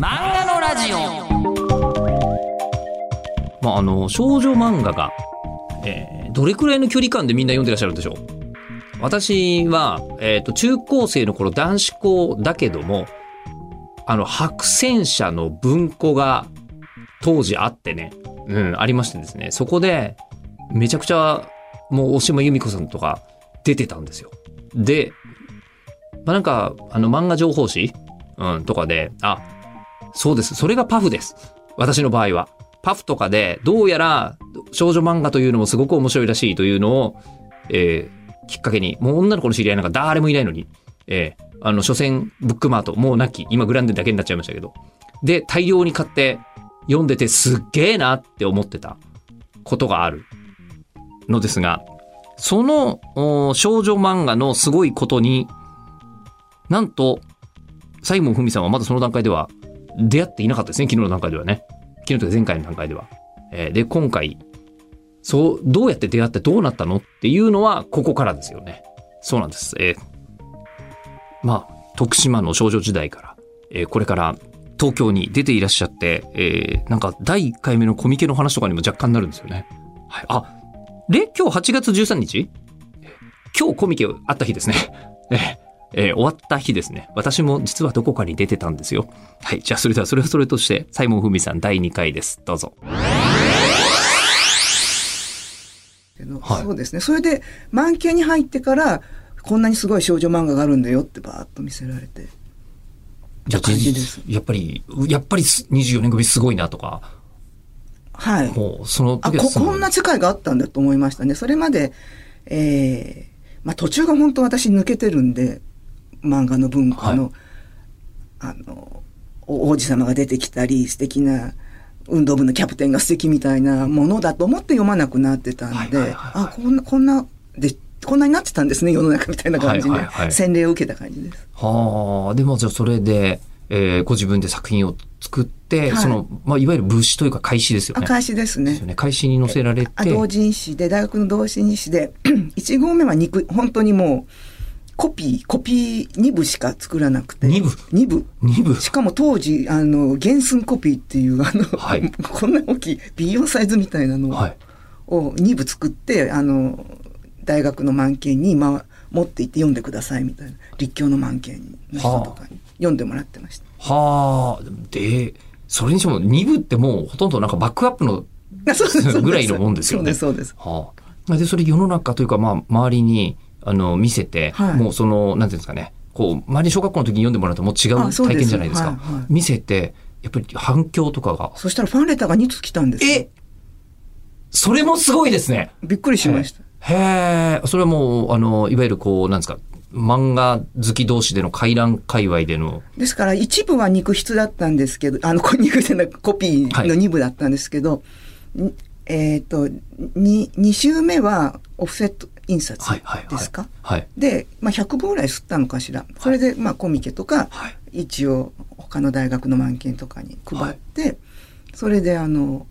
漫画のラジオ。まあ、あの少女漫画が、えーどれくらいの距離感でみんな読んでらっしゃるんでしょう？私は、えーと中高生の頃男子校だけどもあの白戦車の文庫が当時あってね、うん、ありましてですねそこでめちゃくちゃもう大島由美子さんとか出てたんですよ。で、まあ、なんかあの漫画情報誌、うん、とかであそうです。それがパフです。私の場合は。パフとかで、どうやら少女漫画というのもすごく面白いらしいというのを、えーきっかけに、もう女の子の知り合いなんか誰もいないのに、えーあの、所詮ブックマート、もうなき、今グランデだけになっちゃいましたけど、で、大量に買って読んでてすっげえなって思ってた。ことがあるのですが、その少女漫画のすごいことに、なんと、サイモンふみさんはまだその段階では出会っていなかったですね、昨日の段階ではね。昨日とか前回の段階では。えーで、今回、そう、どうやって出会ってどうなったのっていうのは、ここからですよね。そうなんです。えーまあ、徳島の少女時代から、えーこれから東京に出ていらっしゃって、えーなんか第1回目のコミケの話とかにも若干なるんですよね。はい。あ、で、今日8月13日？今日コミケあった日ですね。えーえー終わった日ですね。私も実はどこかに出てたんですよ。はい。じゃあ、それではそれはそれとして、サイモンふみさん第2回です。どうぞ。はいそうですね。それで、満景に入ってから、こんなにすごい少女漫画があるんだよってバーッと見せられて。じゃあ、感じですやっぱり、やっぱり24年組すごいなとか、はい。もう、そのあ時はここんな世界があったんだと思いましたね。それまで、えーまあ途中が本当私抜けてるんで、漫画の文化の、あの、お王子様が出てきたり、素敵な運動部のキャプテンが素敵みたいなものだと思って読まなくなってたんで、はいはいはいはいあ、こんな、こんな、で、こんなになってたんですね、世の中みたいな感じで、はいはいはい洗礼を受けた感じです。はあ、でもじゃあそれで、えーご自分で作品を作って、はいその、まあ、いわゆる物資というか開始ですよね。赤石ですね。開始に載せられて。あ同人誌で、大学の同人誌で、1号目は肉、本当にもう、コピー、コピー2部しか作らなくて。二部 ?2 部。二部？しかも当時、あの、原寸コピーっていう、あの、はい こんな大きい B4 サイズみたいなのはい。を2部作って、あの、大学の満研に、まあ、持って行って読んでくださいみたいな、立教の満研の人とかに読んでもらってました。はあ、で、それにしても2部ってもうほとんどなんかバックアップの、ぐらいのもんですよねそうです、そうです。はあ。で、それ世の中というか、まあ、周りに、あの、見せて、はい。もうその、なんていうんですかね、こう、周りに小学校の時に読んでもらうともう違う体験じゃないですか。はいはい。見せて、やっぱり反響とかが、そしたらファンレターが2つ来たんですよ。えそれもすごいですね。びっくりしました。へえ、それはもう、あの、いわゆるこう、なんですか、漫画好き同士での回覧界隈での、ですから一部は肉筆だったんですけど、あの、こ肉じゃなくコピーの2部だったんですけど、にえっ、と、に、2週目はオフセット印刷。ですか、はい。で、まあ、100部ぐらい吸ったのかしら。それで、まあ、コミケとか、はい。一応、他の大学の満研とかに配って、それで、あの、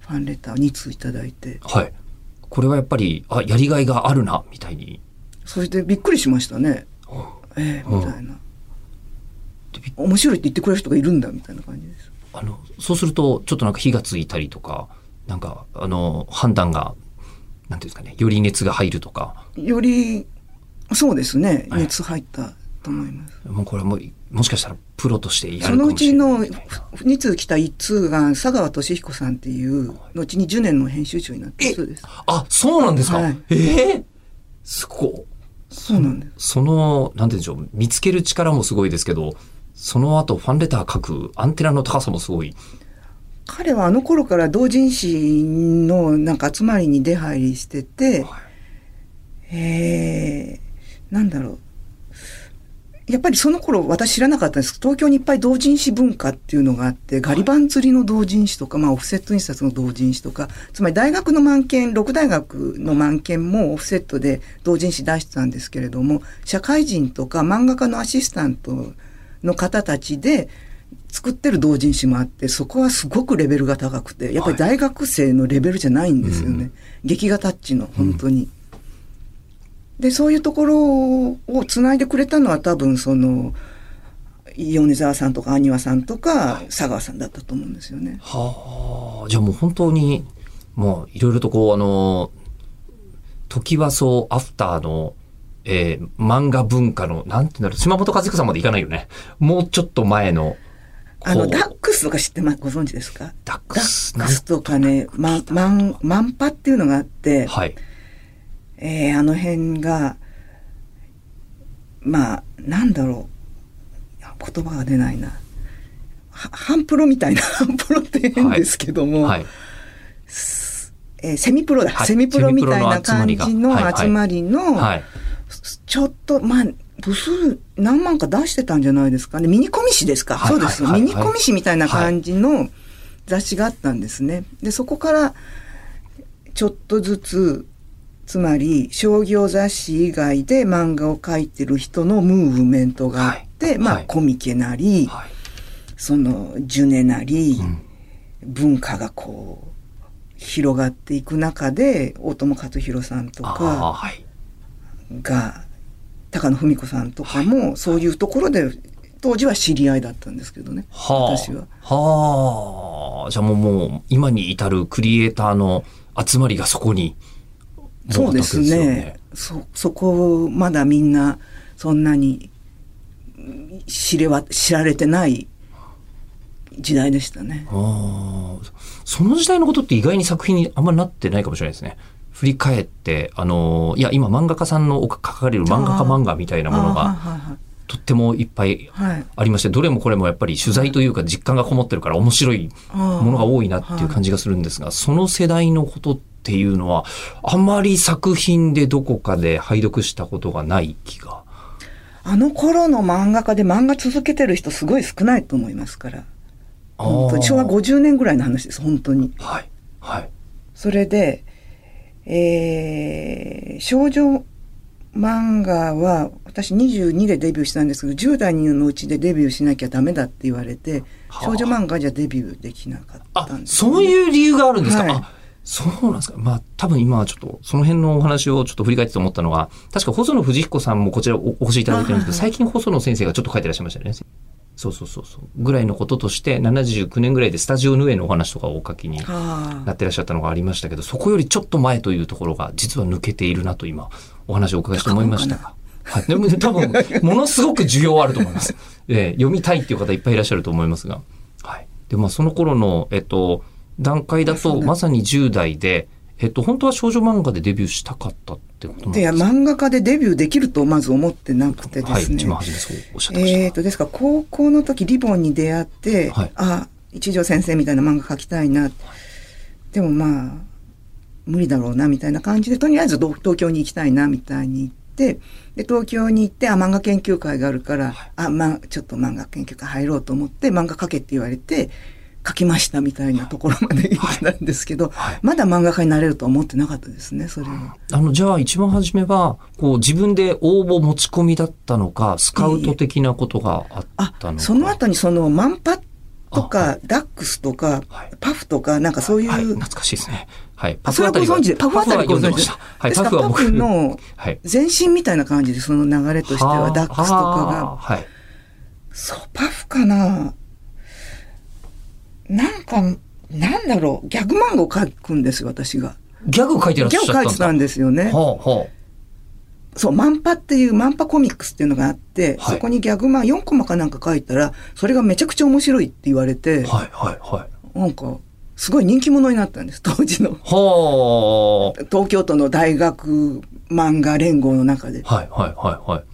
ファンレターを2通いただいて、はい。これはやっぱり、あ、やりがいがあるな、みたいに。それでびっくりしましたね。ええうんみたいな。でび面白いって言ってくれる人がいるんだ、みたいな感じです。あの、そうすると、ちょっとなんか火がついたりとか、なんか、あの、判断が、なんていうんですかね、より熱が入るとか、より、そうですね、はい熱入ったと思います。もうこれはもう、もしかしたらプロとしてやるかそのうちもしれない。の2通来た1通が佐川俊彦さんっていう、後にジュネンの編集長になった人です。あ、そうなんですか、はいえ？えすごい。そうなんです。その、なんて言うんでしょう、見つける力もすごいですけど、その後ファンレター書くアンテナの高さもすごい。彼はあの頃から同人誌のなんか集まりに出入りしてて、はい。えー、なんだろう。やっぱりその頃私知らなかったんです。東京にいっぱい同人誌文化っていうのがあって、ガリバン釣りの同人誌とか、まあオフセット印刷の同人誌とか、つまり大学の満研、六大学の満研もオフセットで同人誌出してたんですけれども、社会人とか漫画家のアシスタントの方たちで作ってる同人誌もあって、そこはすごくレベルが高くて、やっぱり大学生のレベルじゃないんですよね。うん劇画タッチの、本当に。で、そういうところをつないでくれたのは多分その、米沢さんとか阿庭さんとか佐川さんだったと思うんですよね。はあ、じゃあもう本当に、もういろいろとこう、あの、時はそうアフターの、えー漫画文化の、なんていうんだろう、島本和彦さんまでいかないよね。もうちょっと前の、あの、ダックスとか知ってま、ご存知ですか？ダックダスックスとかね、ま、まん、マンパっていうのがあって、はい。えーあの辺が、まあ、なんだろう。言葉が出ないな。はハンプロみたいな、ハンプロって変ですけども、はい。えーセミプロだ、はいセミプロみたいな感じの集まりがの。ちょっと、まあ、部数何万か出してたんじゃないですかね。ミニコミ誌ですか。はいそうです、はいはいミニコミ誌みたいな感じの雑誌があったんですね。で、そこから、ちょっとずつ、つまり商業雑誌以外で漫画を描いてる人のムーブメントがあって、まあ、コミケなり、はい。そのジュネなり、うん文化がこう広がっていく中で大友克洋さんとかはい。が高野文子さんとかもそういうところで当時は知り合いだったんですけどねはあ。私は。はあ。じゃあもう、もう、今に至るクリエイターの集まりがそこに、そうですね。そ、そこまだみんなそんなに知れは、知られてない時代でしたね。ああ、その時代のことって意外に作品にあんまなってないかもしれないですね。振り返って、あの、いや、今漫画家さんの書かれる漫画家漫画みたいなものあがーとってもいっぱい。ありまして、どれもこれもやっぱり取材というか実感がこもってるから面白いものが多いなっていう感じがするんですが、その世代のことっていうのは、あまり作品でどこかで拝読したことがない気が。あの頃の漫画家で漫画続けてる人すごい少ないと思いますから。本当に昭和50年ぐらいの話です、本当に。はい。はい。それで、えー、少女漫画は、私22でデビューしたんですけど、10代のうちでデビューしなきゃダメだって言われて、はあ。少女漫画じゃデビューできなかったあん、です、そういう理由があるんですか、はい。あ、そうなんですか？まあ、多分今はちょっと、その辺のお話をちょっと振り返ってて思ったのが、確か細野藤彦さんもこちらおお越しいただいてるんですけど、最近細野先生がちょっと書いてらっしゃいましたよね。そうそうそうそう。ぐらいのこととして、79年ぐらいでスタジオヌエのお話とかをお書きにはあなってらっしゃったのがありましたけど、そこよりちょっと前というところが、実は抜けているなと今、お話をお伺いして思いましたが。はい。でも多分、ものすごく需要あると思います。ええ読みたいっていう方いっぱいいらっしゃると思いますが。はい。で、まあその頃の、えっと、段階だと、まさに10代で、えっと、本当は少女漫画でデビューしたかったってことなんで、ですか漫画家でデビューできるとまず思ってなくてはい。ですね。一番初めそうおっしゃってました。えーと、ですから高校の時リボンに出会って、はいあ、一条先生みたいな漫画描きたいな。でもまあ、無理だろうな、みたいな感じで、とりあえずど東京に行きたいな、みたいに言って、で、東京に行って、あ、漫画研究会があるから、あ、まあ、ちょっと漫画研究会入ろうと思って、漫画描けって言われて、書きましたみたいなところまで行ったんですけど、はいまだ漫画家になれるとは思ってなかったですね、それは。あの、じゃあ一番初めは、こう自分で応募持ち込みだったのか、スカウト的なことがあっあたのか。その後にそのマンパとあか、ダックスとかはい、パフとか、なんかそういう、はい、懐かしいですね。はい。あそれはご存知で、パフあたりご存知でパフはい、ですか？らパパフは僕フの はい。前身みたいな感じで、その流れとしては、ダックスとかはが。あはい。そう、パフかななんか、なんだろう、ギャグ漫画を書くんですよ、私が。ギャグ書いてらっしギャグゃったんですか書いてたんですよね。そう、マンパっていう、マンパコミックスっていうのがあって、はいそこにギャグ漫画4コマかなんか書いたら、それがめちゃくちゃ面白いって言われて、あ。はい、はい、はい。なんか、すごい人気者になったんです、当時の。は東京都の大学漫画連合の中で。あ。はい、はい、はい、はい。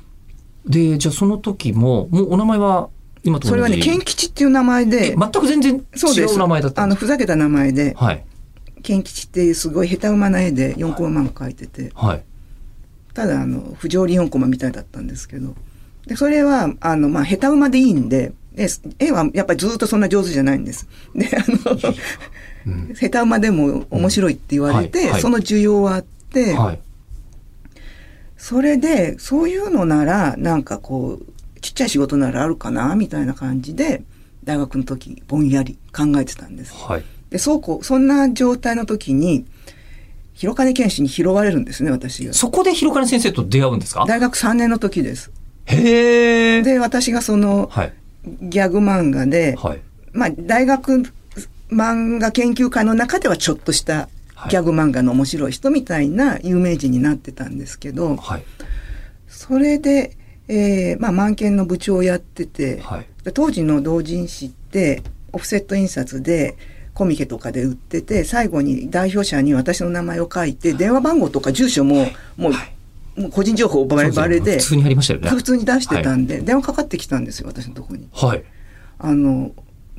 で、じゃあその時も、もうお名前は、今とそれはね、ケン吉っていう名前で、全く全然。違う名前だったあの、ふざけた名前で、はい、ケン吉っていうすごい下手馬な絵で4コマ漫画描いてて、はい。ただ、あの、不条理4コマみたいだったんですけど、で、それは、あの、まあ、下手馬でいいんで、で絵はやっぱりずっとそんな上手じゃないんです。で、あの、うん。下手馬でも面白いって言われて、はいはい。その需要はあって、はい。それで、そういうのなら、なんかこう、ちっちゃい仕事ならあるかな、みたいな感じで、大学の時、ぼんやり考えてたんです。はい。で、そうこう、そんな状態の時に、広金健志に拾われるんですね、私が。そこで広金先生と出会うんですか？大学3年の時です。へえ。で、私がその、はい。ギャグ漫画で、はい。まあ、大学漫画研究会の中ではちょっとしたギャグ漫画の面白い人みたいな有名人になってたんですけど、はい。それで、えーまあ、満研の部長をやってて、はい。で当時の同人誌って、オフセット印刷で、コミケとかで売ってて、最後に代表者に私の名前を書いて、電話番号とか住所も、もう、もう個人情報バレバレで、普通にありましたよね。普通に出してたんで、電話かかってきたんですよ、私のとこに。はい。あの、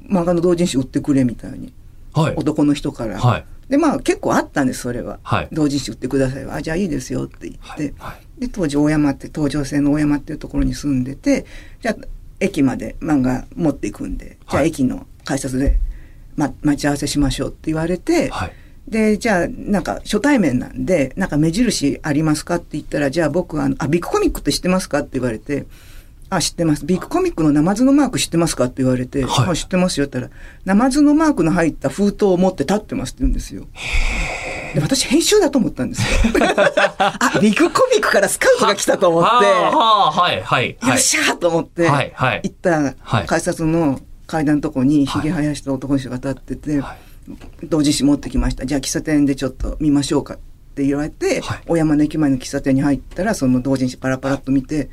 漫画の同人誌売ってくれみたいに。はい。男の人から。はい。で、まあ結構あったんです、それは。はい同人誌売ってください。あ、じゃあいいですよって言って。はい。で、当時大山って、東上線の大山っていうところに住んでて、じゃあ駅まで漫画持っていくんで、じゃあはい駅の改札で、ま、待ち合わせしましょうって言われて、はい。で、じゃあ、なんか、初対面なんで、なんか目印ありますかって言ったら、じゃあ僕は、あのあ、ビッグコミックって知ってますかって言われて、あ、知ってます。ビッグコミックのナマズのマーク知ってますかって言われて、はいあ、知ってますよって言ったら、ナマズのマークの入った封筒を持って立ってますって言うんですよ。で、私編集だと思ったんですよ。あ、ビッグコミックからスカウトが来たと思って、はい、はい。よはい。っしゃーと思って、はいはい行ったはい改札の階段のとこにひげ生やした男の人が立ってて、はい同人誌持ってきました。じゃあ喫茶店でちょっと見ましょうかって言われて、はい小山の駅前の喫茶店に入ったら、その同人誌パラパラっと見て、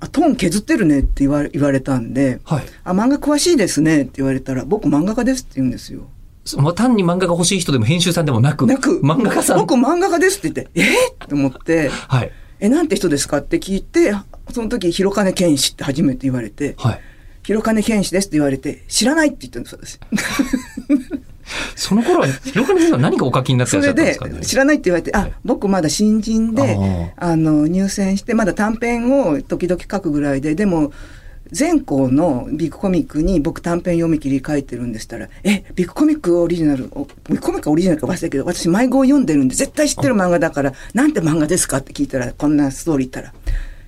あ、トーン削ってるねって言われ言われたんで、はい。あ、漫画詳しいですねって言われたら、僕漫画家ですって言うんですよ。そまあ、単に漫画が欲しい人でも編集さんでもなく、なく、漫画家さん。僕漫画家ですって言って、えー、って思って、はい。え、なんて人ですかって聞いて、その時、広金健志って初めて言われて、はい。広金健志ですって言われて、知らないって言ったんです、私。その頃は、広金先生は何がお書きになってそらっしゃれでったんですか？ね。、知らないって言われて、あ、僕まだ新人で、あの、入選して、まだ短編を時々書くぐらいで、でも、全校のビッグコミックに僕短編読み切り書いてるんでしたら、え、ビッグコミックオリジナル、おビッグコミックオリジナルか忘れたけど、私迷子を読んでるんで絶対知ってる漫画だから、なんて漫画ですかって聞いたら、こんなストーリー言ったら、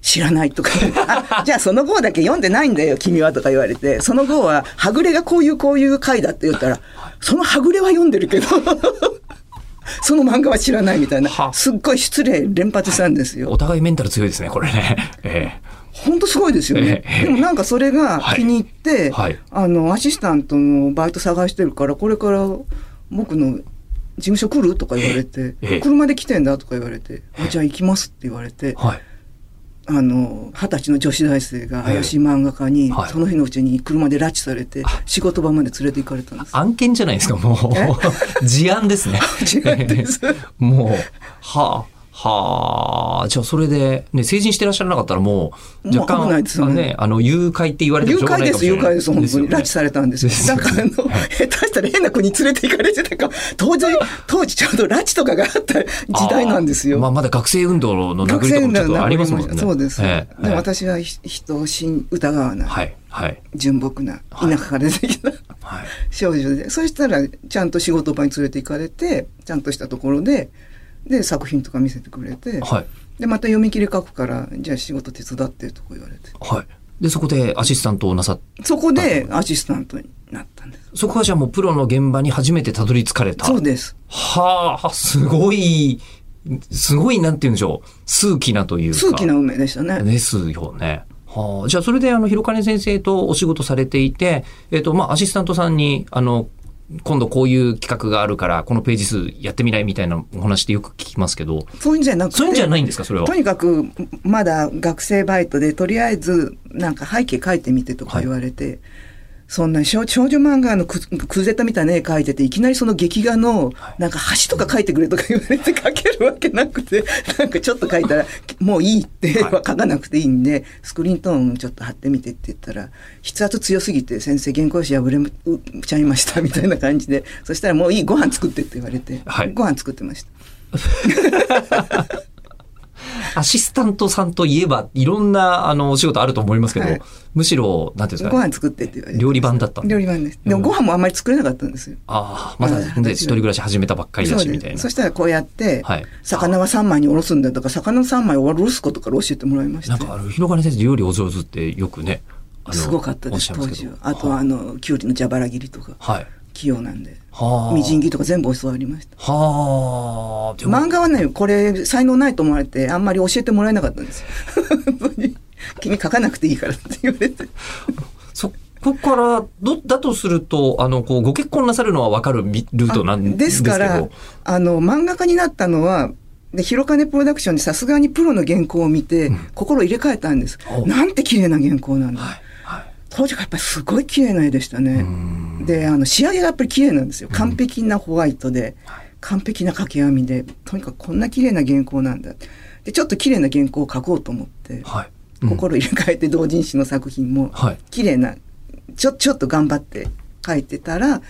知らないとか、あ、じゃあその号だけ読んでないんだよ、君はとか言われて、その号は、はぐれがこういうこういう回だって言ったら、そのはぐれは読んでるけど、その漫画は知らないみたいな。は、すっごい失礼連発したんですよ。お互いメンタル強いですね、これね。え本当すごいですよね。ええでもなんかそれが気に入って、はいあの、アシスタントのバイト探してるから、これから僕の事務所来るとか言われて、ええ車で来てんだとか言われて、あじゃあ行きますって言われてえ、はい。あの、二十歳の女子大生が怪しい漫画家に、はいその日のうちに車で拉致されてあ、仕事場まで連れて行かれたんです。案件じゃないですか、もえ？う。事案ですね。事案です もう、はあ、はあ、じゃあそれで、ね、成人してらっしゃらなかったらもう、もう若干、危ないですよねあのね、あの、誘拐って言われて誘もしょうが拐です、ないかもしれない誘拐です、本当に。拉致されたんですよ。ですよねだから、あの、はい下手したら変な国連れて行かれてたか、当時、当時ちょうど拉致とかがあった時代なんですよ。まあ、まだ学生運動の殴りとかもちょっとありますもんね。そうです。ええで私はひ人を信疑わない、はい、はい、純朴な、田舎から出てきたはい。少女で、そしたら、ちゃんと仕事場に連れて行かれて、ちゃんとしたところで、で、作品とか見せてくれて、はい。で、また読み切り書くから、じゃあ仕事手伝ってとか言われて。はい。で、そこでアシスタントをなさっそこでアシスタントになったんです。そこはじゃあもうプロの現場に初めてたどり着かれた。そうです。はあ、すごい、すごい、なんて言うんでしょう。数奇なというか。数奇な運命でしたね。ですよね。はあ、じゃあ、それで、あの、広金先生とお仕事されていて、えっ、と、まあ、アシスタントさんに、あの、今度こういう企画があるから、このページ数やってみないみたいなお話ってよく聞きますけど、そういうんじゃなくて。そういうんじゃないんですか、それは？と。にかく、まだ学生バイトで、とりあえず、なんか背景描いてみてとか言われて、そんな少少女漫画のくクゼタみたいな絵描いてて、いきなりその劇画の、なんか橋とか描いてくれとか言われて描けるわけなくて、なんかちょっと描いたら、もういいってはい。は描かなくていいんで、スクリーントーンちょっと貼ってみてって言ったら、筆圧強すぎて先生原稿紙破れちゃいましたみたいな感じで、そしたらもういいご飯作ってって言われて、はい。ご飯作ってました。アシスタントさんといえば、いろんな、あの、お仕事あると思いますけど、はいむしろ、なんていうんですごか、飯作ってって言われて。料理番だった料理番です。でもご飯もあんまり作れなかったんですよ。ああ、まだはいね、一人暮らし始めたばっかりだし、みたいなそ。したらこうやって、はい魚は3枚におろすんだとか、魚の3枚をおろすことから教えてもらいましたなんか、あの、広金先生料理お上手ってよくね、すごかったです、当時は。あとは、あの、きゅうりの蛇腹切りとか、はい。器用なんで。はあ。みじん切りとか全部教わりました。はあ。漫画はね、これ才能ないと思われて、あんまり教えてもらえなかったんですよ。本当に君書かなくていいからって言われて。そ、ここから、ど、だとすると、あの、こう、ご結婚なさるのはわかるみルートなんあでけど。ですすから、あの、漫画家になったのは、で、広金プロダクションでさすがにプロの原稿を見て、心入れ替えたんですお。なんて綺麗な原稿なんだ。はい。はい。当時がやっぱりすごい綺麗な絵でしたね。んで、あの、仕上げがやっぱり綺麗なんですよ。完璧なホワイトで、はい完璧な掛け編みで、とにかくこんな綺麗な原稿なんだ。で、ちょっと綺麗な原稿を書こうと思って、はい。うん心入れ替えて同人誌の作品もはい。綺麗な、ちょ、ちょっと頑張って書いてたら、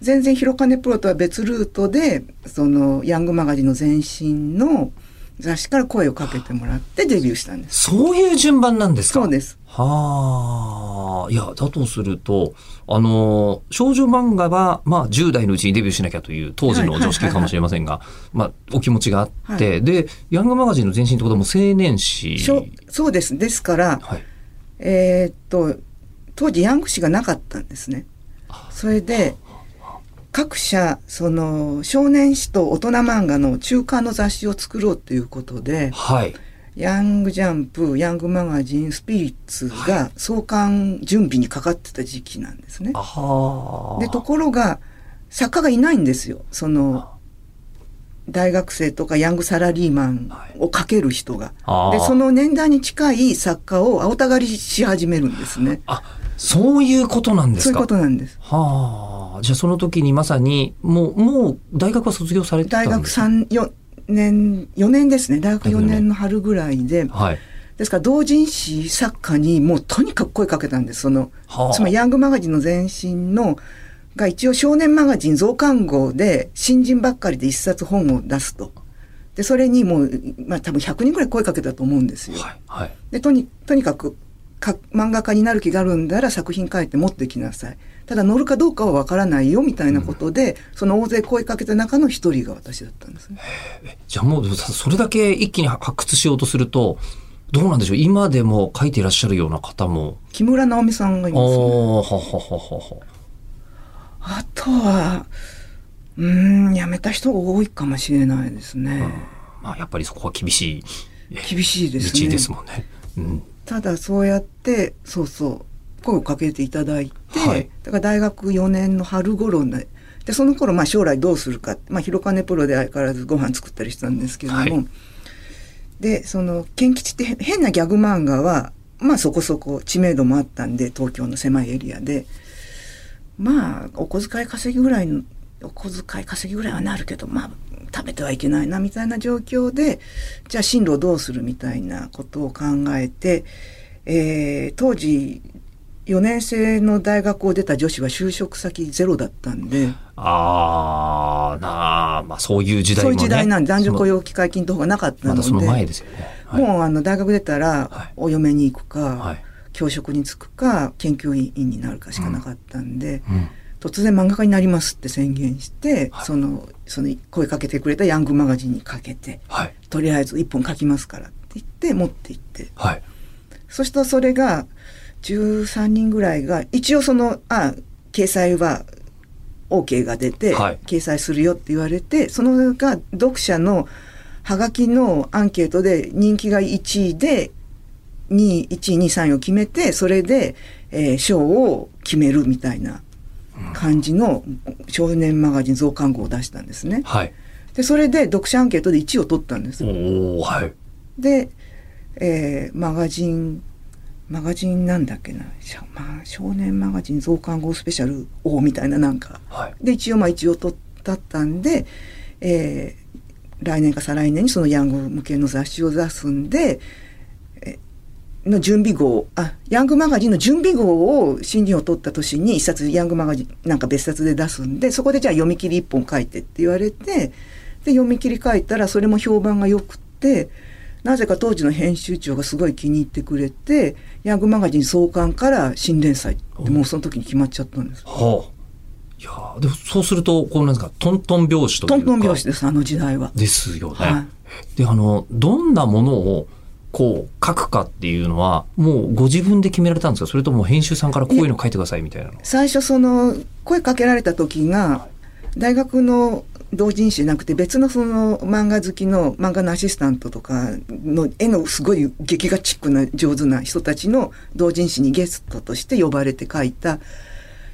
全然広金プロとは別ルートで、その、ヤングマガジンの前身の雑誌から声をかけてもらってデビューしたんです。そういう順番なんですか？そうです。はあ。いや、だとすると、あの、少女漫画は、まあ、10代のうちにデビューしなきゃという当時の常識かもしれませんが、まあ、お気持ちがあって、はで、ヤングマガジンの前身ってことはもう青年誌。そうです。ですから、はい。えーっと、当時ヤング誌がなかったんですね。それで、各社、その、少年誌と大人漫画の中間の雑誌を作ろうということで、はい。ヤングジャンプ、ヤングマガジン、スピリッツが創刊準備にかかってた時期なんですね。ああ。で、ところが、作家がいないんですよ。その、大学生とかヤングサラリーマンを書ける人が。あーで、その年代に近い作家を青たがりし始めるんですね。あ、そういうことなんですか？そういうことなんです。はあ。じゃあその時にまさに、もう、もう大学は卒業されてたん大ですか？学3、4年、4年ですね。大学4年の春ぐらいで。はい。ですから、同人誌作家にもうとにかく声かけたんです。その、はあつまりヤングマガジンの前身の、が一応少年マガジン増刊号で新人ばっかりで一冊本を出すと。で、それにもう、まあ多分100人ぐらい声かけたと思うんですよ。はい。はい。で、とに、とにかく、か漫画家になる気があるんだら作品書いて持ってきなさい。ただ乗るかどうかはわからないよみたいなことで、その大勢声かけた中の一人が私だったんですね。じゃあもう、それだけ一気に発掘しようとすると、どうなんでしょう？今でも書いていらっしゃるような方も。木村直美さんがいますね。ははははは。あとは、うーん、辞めた人が多いかもしれないですね。まあ、やっぱりそこは厳しい厳しいですね。道ですもんね。うん。ただそうやって、そうそう、声をかけていただいて、はい。だから大学4年の春頃ね、で、その頃、まあ将来どうするか、まあ広金プロで相変わらずご飯作ったりしたんですけども、はい。で、その、ケン吉ってへ変なギャグ漫画は、まあそこそこ知名度もあったんで、東京の狭いエリアで、まあ、お小遣い稼ぎぐらいの、お小遣い稼ぎぐらいはなるけど、まあ、食べてはいけないな、みたいな状況で、じゃあ進路をどうするみたいなことを考えて、えー当時、4年生の大学を出た女子は就職先ゼロだったんで、あー、なあ、まあそういう時代もね。そういう時代なんで男女雇そ用機会金等がなかったので、のまだその前ですよね。はい、もうあの大学出たらはいお嫁に行くか、はい。教職に就くか、研究員になるかしかなかったんで、うん。突然漫画家になりますって宣言して、はいその、その声かけてくれたヤングマガジンにかけて、はい。とりあえず一本書きますからって言って持って行って、はい。そしたらそれが13人ぐらいが、一応その、あ、掲載は OK が出て、はい掲載するよって言われて、そのが読者のハガキのアンケートで人気が1位で、2位、1位、2位、3位を決めて、それで、えー賞を決めるみたいな感じの少年マガジン増刊号を出したんですね。はい。で、それで読者アンケートで1位を取ったんです。はい。で、えーマガジン、マガジンなんだっけな、まあ、少年マガジン増刊号スペシャル王みたいななんか。はい。で、一応まあ一応取ったったんで、えー来年か再来年にそのヤング向けの雑誌を出すんで、えの準備号、あ、ヤングマガジンの準備号を新人を取った年に一冊ヤングマガジンなんか別冊で出すんで、そこでじゃあ読み切り一本書いてって言われて、で、読み切り書いたらそれも評判が良くって、なぜか当時の編集長がすごい気に入ってくれて、ヤングマガジン創刊から新連載ってもうその時に決まっちゃったんです。はあ。いやーでもそうすると、こうなんですか、トントン拍子というか。トントン拍子です、あの時代は。ですよね。はで、あの、どんなものを、こう、書くかっていうのは、もうご自分で決められたんですか？それとも編集さんからこういうの書いてくださいみたいなの？最初その声かけられた時が大学の同人誌じゃなくて別のその漫画好きの漫画のアシスタントとかの絵のすごい劇画チックな上手な人たちの同人誌にゲストとして呼ばれて書いた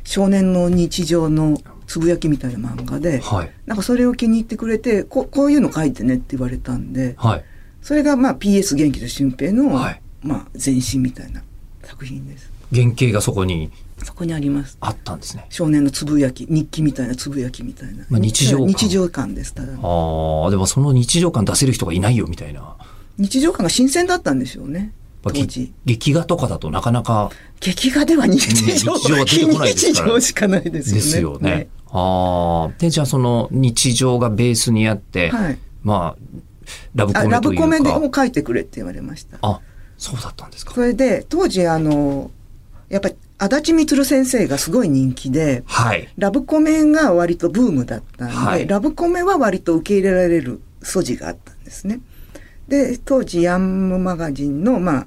少年の日常のつぶやきみたいな漫画で、はい。なんかそれを気に入ってくれて、ここういうの書いてねって言われたんで、はい。それがまあ PS 元気と俊平の、はいまあ前身みたいな作品です。原型がそこにそこにあります。あったんですね。少年のつぶやき、日記みたいなつぶやきみたいな。まあ日常感日常感です。ただのああ、でもその日常感出せる人がいないよみたいな。日常感が新鮮だったんでしょうね。まあ当時。劇画とかだとなかなか劇画では日常、うん日常は出てこないですから非日常しかないですよね。ですよね。ああ。で、じゃあその日常がベースにあって、はい。はい。まあ、ラブコメというか。ブコメでも書いてくれって言われました。あ、そうだったんですか。それで、当時あの、やっぱり足立みつる先生がすごい人気で、はい。ラブコメが割とブームだったんで、はいラブコメは割と受け入れられる素地があったんですね。で、当時ヤンムマガジンの、まあ、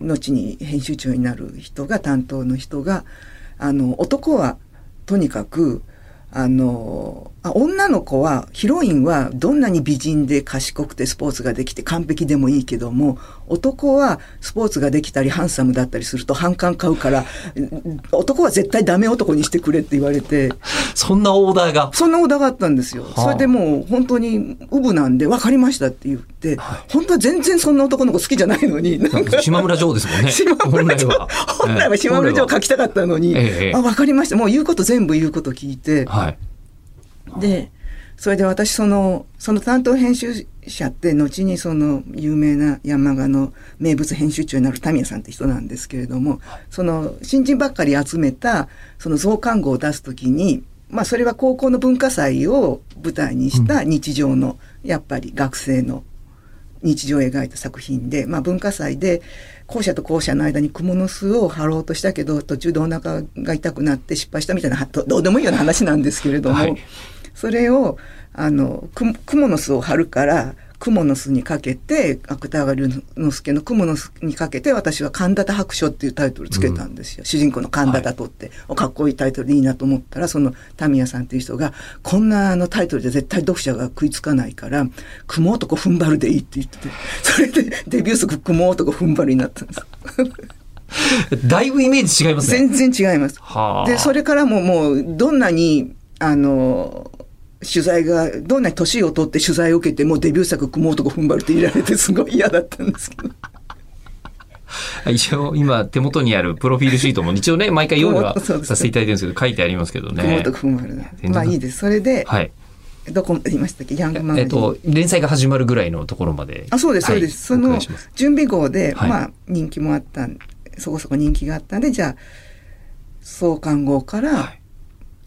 後に編集長になる人が、担当の人が、あの、男はとにかく、あの、あ女の子は、ヒロインはどんなに美人で賢くてスポーツができて完璧でもいいけども、男はスポーツができたりハンサムだったりすると反感買うから、うん男は絶対ダメ男にしてくれって言われて、そんなオーダーが？そんなオーダーがあったんですよ。あそれでもう本当にウブなんで分かりましたって言って、本当は全然そんな男の子好きじゃないのに、島村城ですもんね。島村城本来は。本来は島村城書きたかったのに、ええあ、分かりました。もう言うこと全部言うこと聞いて、はい。で、それで私その、その担当編集者って後にその有名な山鹿の名物編集長になるタミヤさんって人なんですけれども、その新人ばっかり集めたその増刊号を出すときに、まあそれは高校の文化祭を舞台にした日常の、やっぱり学生の日常を描いた作品で、まあ文化祭で校舎と校舎の間に蜘蛛の巣を張ろうとしたけど途中でお腹が痛くなって失敗したみたいなどどうでもいいような話なんですけれども、はいそれをあのく蜘蛛の巣を張るから蜘蛛の巣にかけて芥川龍之介の蜘蛛の巣にかけて私は神田田白書っていうタイトルつけたんですよ、主人公の神田田とって、おかっこいいタイトルでいいなと思ったらそのタミヤさんっていう人がこんなあのタイトルで絶対読者が食いつかないから雲男踏ん張るでいいって言っててそれでデビュー作雲男踏ん張るになったんです。だいぶイメージ違いますね。全然違います。はあ。で、それからももう、どんなに、あの、取材が、どんなに年を取って取材を受けてもデビュー作組もうとこ踏ん張るって言いられてすごい嫌だったんですけど。一応今手元にあるプロフィールシートも一応ね、毎回用意はさせていただいてるんですけど、書いてありますけどねまあいいです。それで、はい。どこまで言いましたっけ？ヤングマン。えっと、連載が始まるぐらいのところまで。あ、そうです、そうです。その準備号で、はいまあ人気もあったん、そこそこ人気があったんで、じゃあ、創刊号から、はい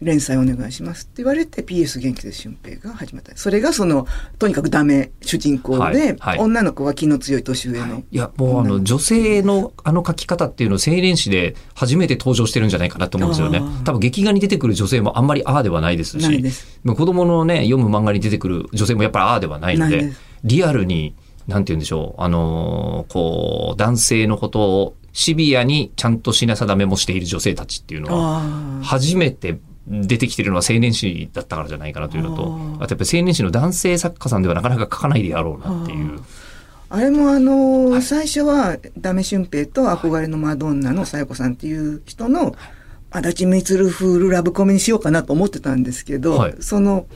連載お願いしますって言われて PS 元気で俊平が始まった。それがその、とにかくダメ主人公で、はいはい女の子は気の強い年上の。いや、もうあの、女性のあの書き方っていうのを青年誌で初めて登場してるんじゃないかなと思うんですよね。多分劇画に出てくる女性もあんまりああではないですしで、す。まあ子供のね、読む漫画に出てくる女性もやっぱりああではないのでリアルに、なんて言うんでしょう、あのーこう、男性のことをシビアにちゃんと品定めもしている女性たちっていうのは。初めて出てきてるのは青年誌だったからじゃないかなというのと、あとやっぱり青年誌の男性作家さんではなかなか書かないであろうなっていう。あれもあのーはい。最初はダメ俊平と憧れのマドンナのさや子さんっていう人の足立みつる風ラブコメにしようかなと思ってたんですけど、はい。その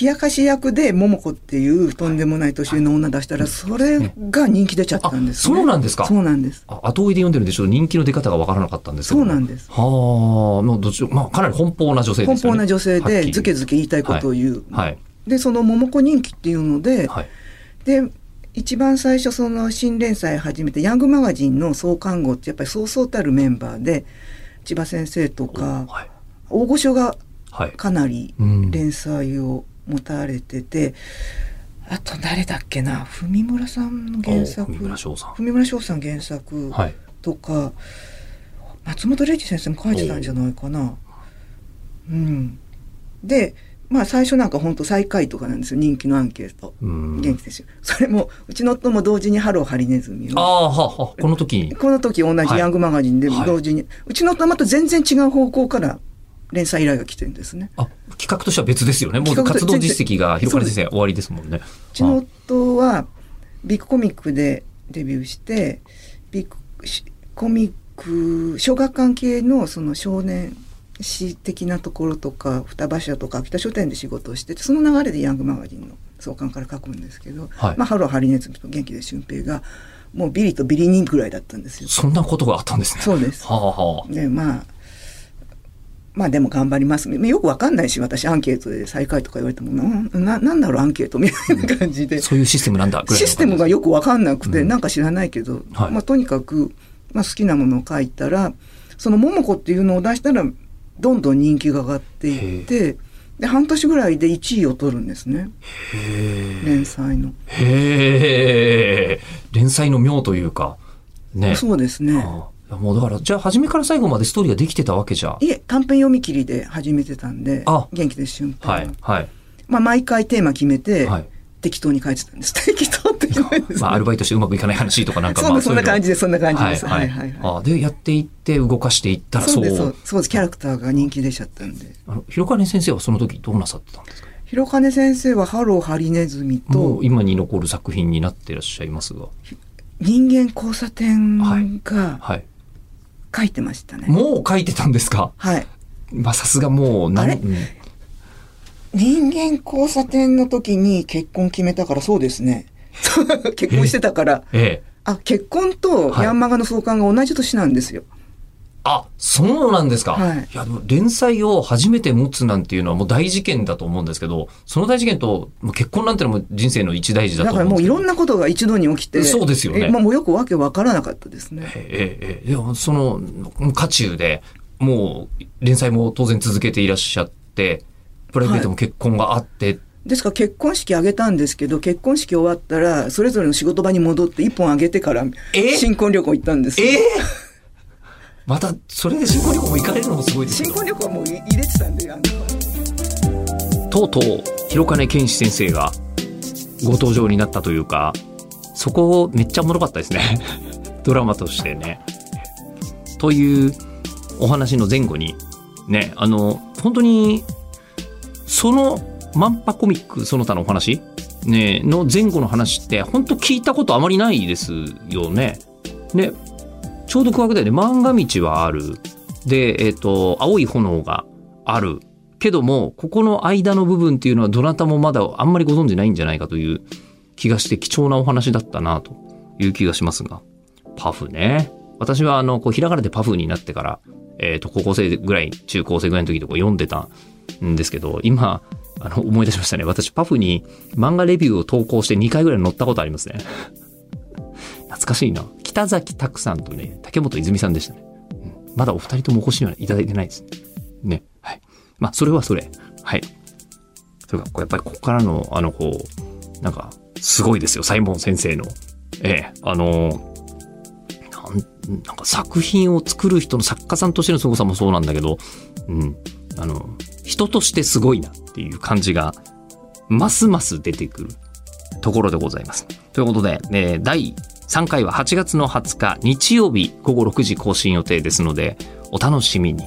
冷やかし役で桃子っていうとんでもない年上の女出したらそれが人気出ちゃったんですね。あそうなんですかそうなんです。あ後追いで読んでるんでちょっと人気の出方がわからなかったんですけど。そうなんですはあ、もうどっちまあかなり奔放な女性ですよね。奔放な女性でずけずけ言いたいことを言う。はい。で、その桃子人気っていうので、はい。で一番最初その新連載始めてヤングマガジンの創刊号ってやっぱりそうそうたるメンバーで千葉先生とかはい。大御所がはい。かなりうん連載を持たれてて、あと誰だっけな？文村さんの原作お文村翔さん文村翔さん原作はい。とか、松本零士先生も書いてたんじゃないかな。うん、でまあ最初なんか本当最下位とかなんですよ人気のアンケート。うん。元気ですよ。それも、うちの夫も同時にハローハリネズミを。ああ、はあはあこの時に。この時同じヤングマガジンではい同時に、うちの夫はまた全然違う方向から連載依頼が来てるんですね。あ、企画としては別ですよね。もう活動実績が広金先生終わりですもんね。うちの夫はビッグコミックでデビューしてビッグしコミック小学館系のその少年誌的なところとか双葉社とか秋田書店で仕事をしててその流れでヤングマガジンの創刊から書くんですけど、はいまあ、ハローハリネズミと元気で俊平がもうビリとビリニぐらいだったんですよ。そんなことがあったんですね。そうです。はあはあ。でまあまあでも頑張ります。よくわかんないし、私アンケートで最下位とか言われても、なんななんだろうアンケートみたいな感じで。そういうシステムなんだシステムがよくわかんなくて、うんなんか知らないけど、はいまあとにかく、まあ好きなものを書いたら、その桃子っていうのを出したら、どんどん人気が上がっていって、で、半年ぐらいで1位を取るんですね。連載の。へえ。連載の妙というか。ね。そうですね。ああもうだから、じゃあ初めから最後までストーリーができてたわけじゃ。いえ、短編読み切りで始めてたんであ、元気です俊平はい。はい。まあ毎回テーマ決めて、はい。適当に書いてたんです。適当って言わです、まあ、アルバイトしてうまくいかない話とかなんか、そんな、まあ、そんな感じでそんな感じです。ははいいはいはい。あで、やっていって、動かしていったら、そうそうです、そうそうです。キャラクターが人気出ちゃったんで。あの、広金先生はその時どうなさってたんですか？広金先生はハローハリネズミもとう今に残る作品になっていらっしゃいますが。人間交差点がはい。書いてましたね。もう書いてたんですか？はい。まあ、さすがもう、あれ？うん人間交差点の時に結婚決めたからそうですね。結婚してたから。ええ。あ、結婚とはいヤンマガの創刊が同じ年なんですよ。あ、そうなんですか。はいや、でも連載を初めて持つなんていうのはもう大事件だと思うんですけど、その大事件と、結婚なんてのも人生の一大事だだから。もういろんなことが一度に起きて。そうですよねえまあもうよくわけわからなかったですね。ええええ、いや、その、渦中で、もう、連載も当然続けていらっしゃって、プライベートも結婚があって、ですから結婚式挙げたんですけど、結婚式終わったら、それぞれの仕事場に戻って一本挙げてから、え？新婚旅行行ったんですよええ？また、それで新婚旅行も行かれるのもすごいです。新婚旅行もう入れてたんで、とうとう、広金健志先生がご登場になったというか、そこめっちゃおもろかったですね。ドラマとしてね。というお話の前後に、ね、あの、本当に、そのマンパコミックその他のお話？ね、の前後の話って、本当聞いたことあまりないですよね。ね、ちょうど区画だよね。漫画道はある。で、えっ、と、青い炎がある。けども、ここの間の部分っていうのはどなたもまだあんまりご存知ないんじゃないかという気がして貴重なお話だったなという気がしますが。パフね。私はあの、こう、ひらがなでパフになってから、えっ、と、高校生ぐらい、中高生ぐらいの時とか読んでたんですけど、今、あの、思い出しましたね。私、パフに漫画レビューを投稿して2回ぐらい載ったことありますね。懐かしいな。北崎拓さんとね、竹本泉さんでしたね。うんまだお二人ともお越しにはいただいてないですね。ね。はい。まあ、それはそれ。はい。それか、やっぱりここからの、あの、こう、なんか、すごいですよ、サイモン先生の。ええ、あの、なんなんか作品を作る人の作家さんとしての凄さもそうなんだけど、うん。あの、人としてすごいなっていう感じが、ますます出てくるところでございます。ということで、えー第3回は8月の20日日曜日午後6時更新予定ですので、お楽しみに。